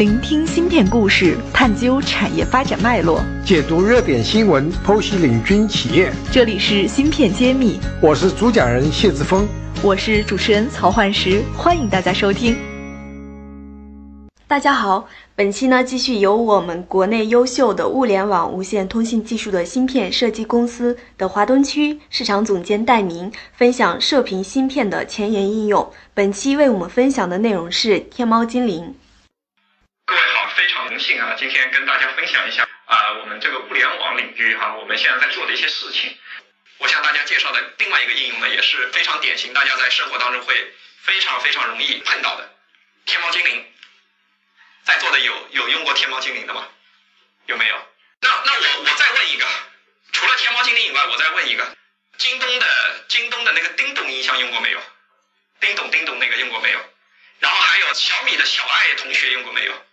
聆听芯片故事，探究产业发展脉络，解读热点新闻，剖析领军企业。这里是芯片揭秘，我是主讲人谢志峰，我是主持人曹焕石，欢迎大家收听。大家好，本期呢继续由我们国内优秀的物联网无线通信技术的芯片设计公司的华东区市场总监戴明分享射频芯片的前沿应用。本期为我们分享的内容是天猫精灵。荣幸啊，今天跟大家分享一下啊，我们这个物联网领域哈，我们现在在做的一些事情。我向大家介绍的另外一个应用呢，也是非常典型，大家在生活当中会非常非常容易碰到的。天猫精灵，在座的有有用过天猫精灵的吗？有没有？那那我我再问一个，除了天猫精灵以外，我再问一个，京东的京东的那个叮咚音箱用过没有？叮咚叮咚那个用过没有？然后还有小米的小爱同学用过没有？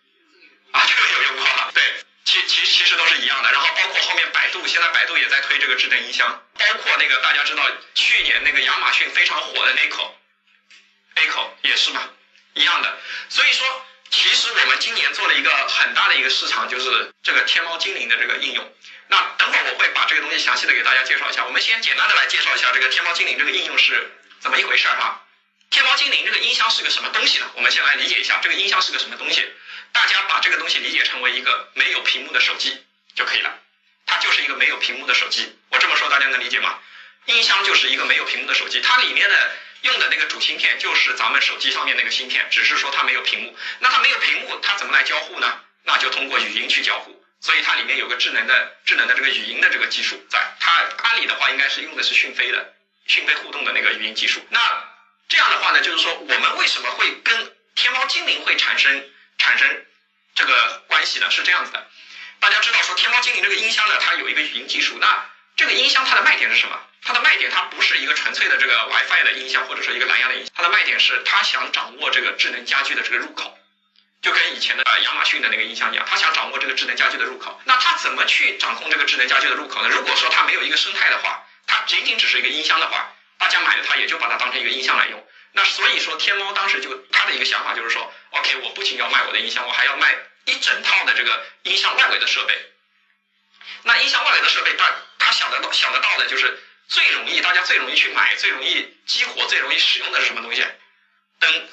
啊，这个有用过哈，对，其其其实都是一样的。然后包括后面百度，现在百度也在推这个智能音箱，包括那个大家知道去年那个亚马逊非常火的 Echo，Echo 也是嘛，一样的。所以说，其实我们今年做了一个很大的一个市场，就是这个天猫精灵的这个应用。那等会儿我会把这个东西详细的给大家介绍一下。我们先简单的来介绍一下这个天猫精灵这个应用是怎么一回事儿哈。天猫精灵这个音箱是个什么东西呢？我们先来理解一下这个音箱是个什么东西。大家把这个东西理解成为一个没有屏幕的手机就可以了，它就是一个没有屏幕的手机。我这么说大家能理解吗？音箱就是一个没有屏幕的手机，它里面的用的那个主芯片就是咱们手机上面那个芯片，只是说它没有屏幕。那它没有屏幕，它怎么来交互呢？那就通过语音去交互。所以它里面有个智能的智能的这个语音的这个技术在。它阿里的话应该是用的是讯飞的讯飞互动的那个语音技术。那这样的话呢，就是说我们为什么会跟天猫精灵会产生？产生这个关系呢是这样子的，大家知道说天猫精灵这个音箱呢，它有一个语音技术。那这个音箱它的卖点是什么？它的卖点它不是一个纯粹的这个 WiFi 的音箱，或者说一个蓝牙的音箱，它的卖点是它想掌握这个智能家居的这个入口，就跟以前的亚马逊的那个音箱一样，它想掌握这个智能家居的入口。那它怎么去掌控这个智能家居的入口呢？如果说它没有一个生态的话，它仅仅只是一个音箱的话，大家买了它也就把它当成一个音箱来用。那所以说，天猫当时就他的一个想法就是说，OK，音箱，我还要卖一整套的这个音箱外围的设备。那音箱外围的设备，他他想得到想得到的就是最容易大家最容易去买、最容易激活、最容易使用的是什么东西？灯。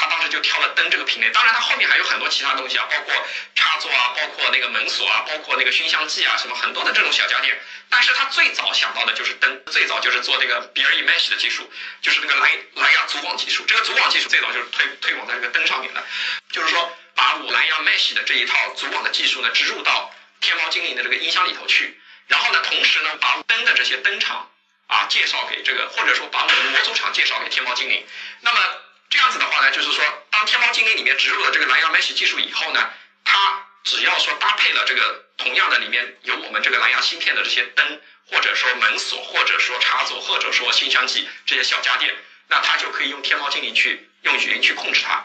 他当时就挑了灯这个品类，当然他后面还有很多其他东西啊，包括插座啊，包括那个门锁啊，包括那个熏香剂啊，什么很多的这种小家电。但是他最早想到的就是灯，最早就是做这个 BLE Mesh 的技术，就是那个蓝蓝牙组网技术。这个组网技术最早就是推推广在这个灯上面的，就是说把我蓝牙 Mesh 的这一套组网的技术呢植入到天猫精灵的这个音箱里头去，然后呢，同时呢把灯的这些灯厂啊介绍给这个，或者说把我们的模组厂介绍给天猫精灵，那么。这样子的话呢，就是说，当天猫精灵里面植入了这个蓝牙 Mesh 技术以后呢，它只要说搭配了这个同样的里面有我们这个蓝牙芯片的这些灯，或者说门锁，或者说插座，或者说新相机这些小家电，那它就可以用天猫精灵去用语音去控制它。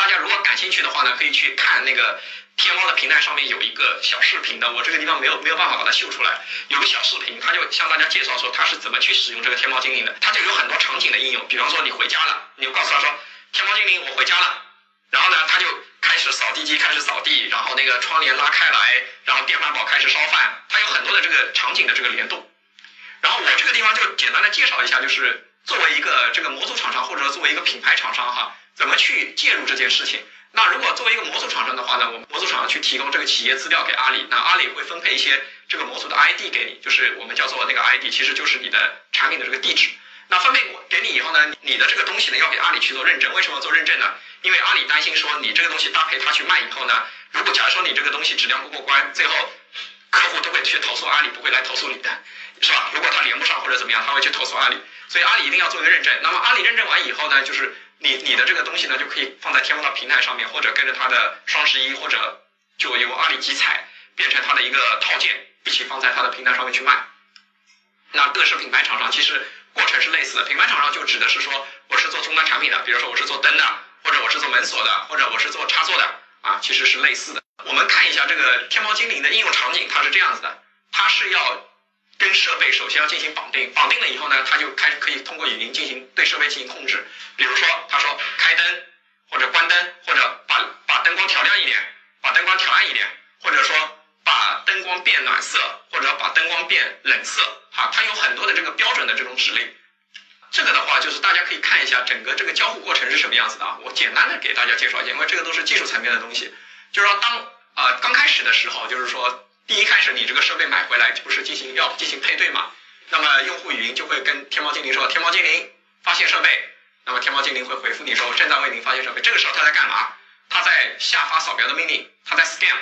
大家如果感兴趣的话呢，可以去看那个。天猫的平台上面有一个小视频的，我这个地方没有没有办法把它秀出来。有个小视频，他就向大家介绍说他是怎么去使用这个天猫精灵的。他就有很多场景的应用，比方说你回家了，你就告诉他说天猫精灵我回家了，然后呢他就开始扫地机开始扫地，然后那个窗帘拉开来，然后电饭煲开始烧饭，它有很多的这个场景的这个联动。然后我这个地方就简单的介绍一下，就是作为一个这个模组厂商或者作为一个品牌厂商哈，怎么去介入这件事情。那如果作为一个模组厂商的话呢，我们模组厂商去提供这个企业资料给阿里，那阿里会分配一些这个模组的 ID 给你，就是我们叫做那个 ID，其实就是你的产品的这个地址。那分配给你以后呢，你的这个东西呢要给阿里去做认证。为什么要做认证呢？因为阿里担心说你这个东西搭配他去卖以后呢，如果假如说你这个东西质量不过关，最后客户都会去投诉阿里，不会来投诉你的，是吧？如果他连不上或者怎么样，他会去投诉阿里。所以阿里一定要做一个认证。那么阿里认证完以后呢，就是。你你的这个东西呢，就可以放在天猫的平台上面，或者跟着它的双十一，或者就由阿里集采变成它的一个套件，一起放在它的平台上面去卖。那各式品牌厂商其实过程是类似的，品牌厂商就指的是说我是做终端产品的，比如说我是做灯的，或者我是做门锁的，或者我是做插座的啊，其实是类似的。我们看一下这个天猫精灵的应用场景，它是这样子的，它是要。跟设备首先要进行绑定，绑定了以后呢，它就开可以通过语音进行对设备进行控制。比如说，他说开灯或者关灯，或者把把灯光调亮一点，把灯。光调暗一点，或者说把灯光变暖色，或者把灯光变冷色，哈，它有很多的这个标准的这种指令。这个的话，就是大家可以看一下整个这个交互过程是什么样子的啊。我简单的给大家介绍一下，因为这个都是技术层面的东西。就是说，当啊刚开始的时候，就是说第一开始你这个设备买回来不是进行要进行配对嘛？那么用户语音就会跟天猫精灵说：“天猫精灵发现设备。”那么天猫精灵会回复你说：“正在为您发现设备。”这个时候他在干嘛？他在下发扫描的命令，他在 scan，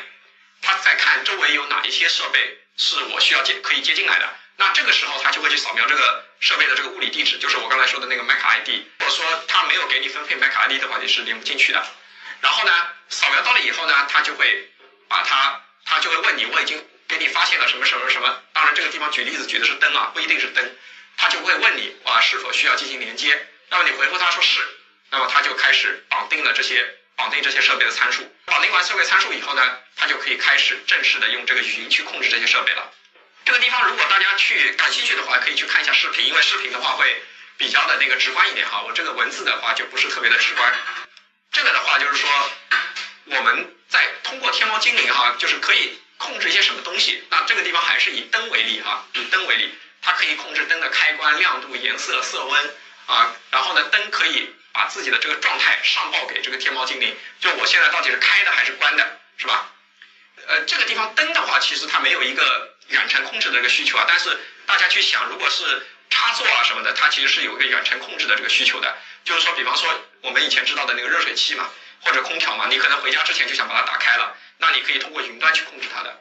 他在看周围有哪一些设备是我需要接可以接进来的。那这个时候他就会去扫描这个设备的这个物理地址，就是我刚才说的那个 MAC ID。或者说他没有给你分配 MAC ID 的话，你是连不进去的。然后呢，扫描到了以后呢，他就会把它，他就会问你，我已经给你发现了什么什么什么。当然这个地方举例子举的是灯啊，不一定是灯。他就会问你啊是否需要进行连接。那么你回复他说是，那么他就开始绑定了这些绑定这些设备的参数。绑定完设备参数以后呢，他就可以开始正式的用这个语音去控制这些设备了。这个地方如果大家去感兴趣的话，可以去看一下视频，因为视频的话会比较的那个直观一点哈。我这个文字的话就不是特别的直观。这个的话就是说，我们在通过天猫精灵哈，就是可以控制一些什么东西。那这个地方还是以灯为例哈，以灯为例，它可以控制灯的开关、亮度、颜色、色温啊。然后呢，灯可以把自己的这个状态上报给这个天猫精灵，就我现在到底是开的还是关的，是吧？呃，这个地方灯的话，其实它没有一个。远程控制的一个需求啊，但是大家去想，如果是插座啊什么的，它其实是有一个远程控制的这个需求的。就是说，比方说我们以前知道的那个热水器嘛，或者空调嘛，你可能回家之前就想把它打开了，那你可以通过云端去控制它的。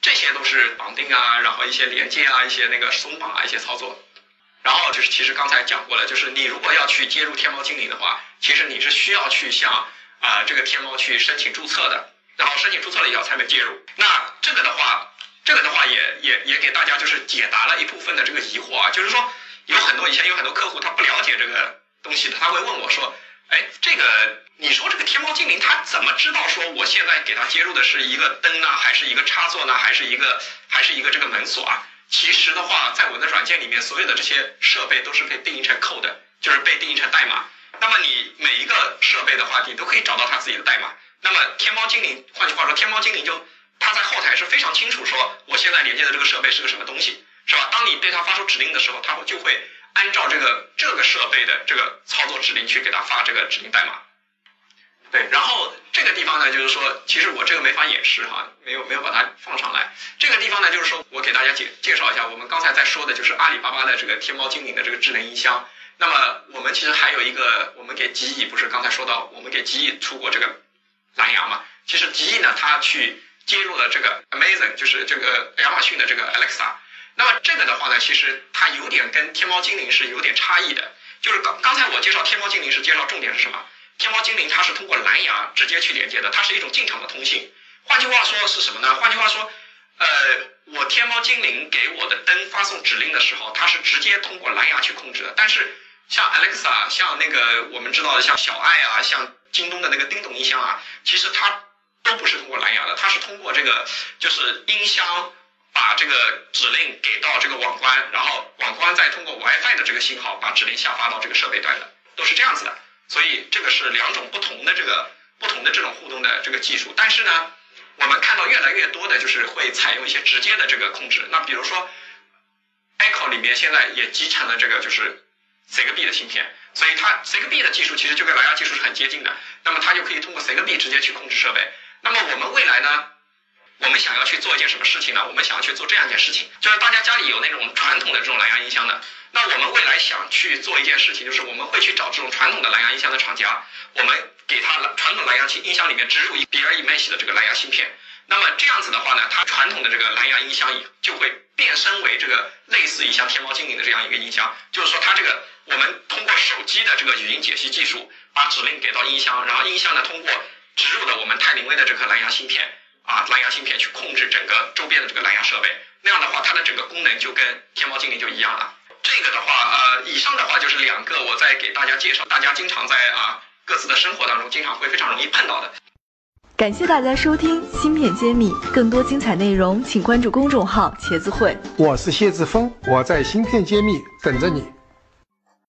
这些都是绑定啊，然后一些连接啊，一些那个松绑啊，一些操作。然后就是其实刚才讲过了，就是你如果要去接入天猫精灵的话，其实你是需要去向啊这个天猫去申请注册的，然后申请注册了以后才能接入。那这个的话。这个的话也也也给大家就是解答了一部分的这个疑惑啊，就是说有很多以前有很多客户他不了解这个东西的，他会问我说，哎，这个你说这个天猫精灵它怎么知道说我现在给它接入的是一个灯呢，还是一个插座呢，还是一个还是一个这个门锁啊？其实的话，在我的软件里面，所有的这些设备都是被定义成 code，就是被定义成代码。那么你每一个设备的话，你都可以找到它自己的代码。那么天猫精灵，换句话说，天猫精灵就。它在后台是非常清楚说，我现在连接的这个设备是个什么东西，是吧？当你对它发出指令的时候，它会就会按照这个这个设备的这个操作指令去给它发这个指令代码。对，然后这个地方呢，就是说，其实我这个没法演示哈，没有没有把它放上来。这个地方呢，就是说我给大家介介绍一下，我们刚才在说的就是阿里巴巴的这个天猫精灵的这个智能音箱。那么我们其实还有一个，我们给极翼不是刚才说到，我们给极翼出过这个蓝牙嘛？其实极翼呢，它去接入了这个 Amazon，就是这个亚马逊的这个 Alexa。那么这个的话呢，其实它有点跟天猫精灵是有点差异的。就是刚刚才我介绍天猫精灵是介绍重点是什么？天猫精灵它是通过蓝牙直接去连接的，它是一种进场的通信。换句话说是什么呢？换句话说，呃，我天猫精灵给我的灯发送指令的时候，它是直接通过蓝牙去控制的。但是像 Alexa，像那个我们知道的像小爱啊，像京东的那个叮咚音箱啊，其实它。都不是通过蓝牙的，它是通过这个就是音箱把这个指令给到这个网关，然后网关再通过 WiFi 的这个信号把指令下发到这个设备端的，都是这样子的。所以这个是两种不同的这个不同的这种互动的这个技术。但是呢，我们看到越来越多的就是会采用一些直接的这个控制。那比如说，Echo 里面现在也集成了这个就是 Zigbee 的芯片，所以它 Zigbee 的技术其实就跟蓝牙技术是很接近的。那么它就可以通过 Zigbee 直接去控制设备。那么我们未来呢？我们想要去做一件什么事情呢？我们想要去做这样一件事情，就是大家家里有那种传统的这种蓝牙音箱的，那我们未来想去做一件事情，就是我们会去找这种传统的蓝牙音箱的厂家，我们给他传统蓝牙音箱里面植入一 BLE Mesh 的这个蓝牙芯片。那么这样子的话呢，它传统的这个蓝牙音箱也就会变身为这个类似于像天猫精灵的这样一个音箱，就是说它这个我们通过手机的这个语音解析技术，把指令给到音箱，然后音箱呢通过。植入的我们泰林威的这颗蓝牙芯片啊，蓝牙芯片去控制整个周边的这个蓝牙设备，那样的话，它的整个功能就跟天猫精灵就一样了。这个的话，呃，以上的话就是两个我在给大家介绍，大家经常在啊各自的生活当中经常会非常容易碰到的。感谢大家收听《芯片揭秘》，更多精彩内容请关注公众号“茄子会”。我是谢志峰，我在《芯片揭秘》等着你。